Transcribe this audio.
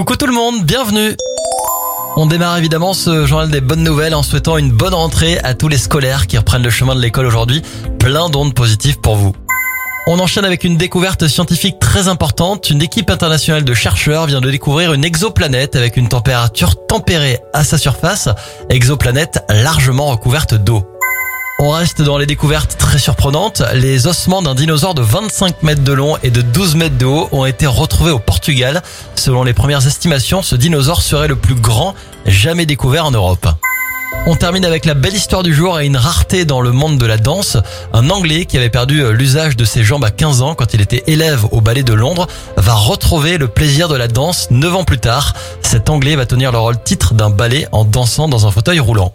Coucou tout le monde, bienvenue on démarre évidemment ce journal des bonnes nouvelles en souhaitant une bonne rentrée à tous les scolaires qui reprennent le chemin de l'école aujourd'hui. Plein d'ondes positives pour vous. On enchaîne avec une découverte scientifique très importante. Une équipe internationale de chercheurs vient de découvrir une exoplanète avec une température tempérée à sa surface, exoplanète largement recouverte d'eau. On reste dans les découvertes très surprenantes. Les ossements d'un dinosaure de 25 mètres de long et de 12 mètres de haut ont été retrouvés au Portugal. Selon les premières estimations, ce dinosaure serait le plus grand jamais découvert en Europe. On termine avec la belle histoire du jour et une rareté dans le monde de la danse. Un Anglais qui avait perdu l'usage de ses jambes à 15 ans quand il était élève au ballet de Londres va retrouver le plaisir de la danse 9 ans plus tard. Cet Anglais va tenir le rôle titre d'un ballet en dansant dans un fauteuil roulant.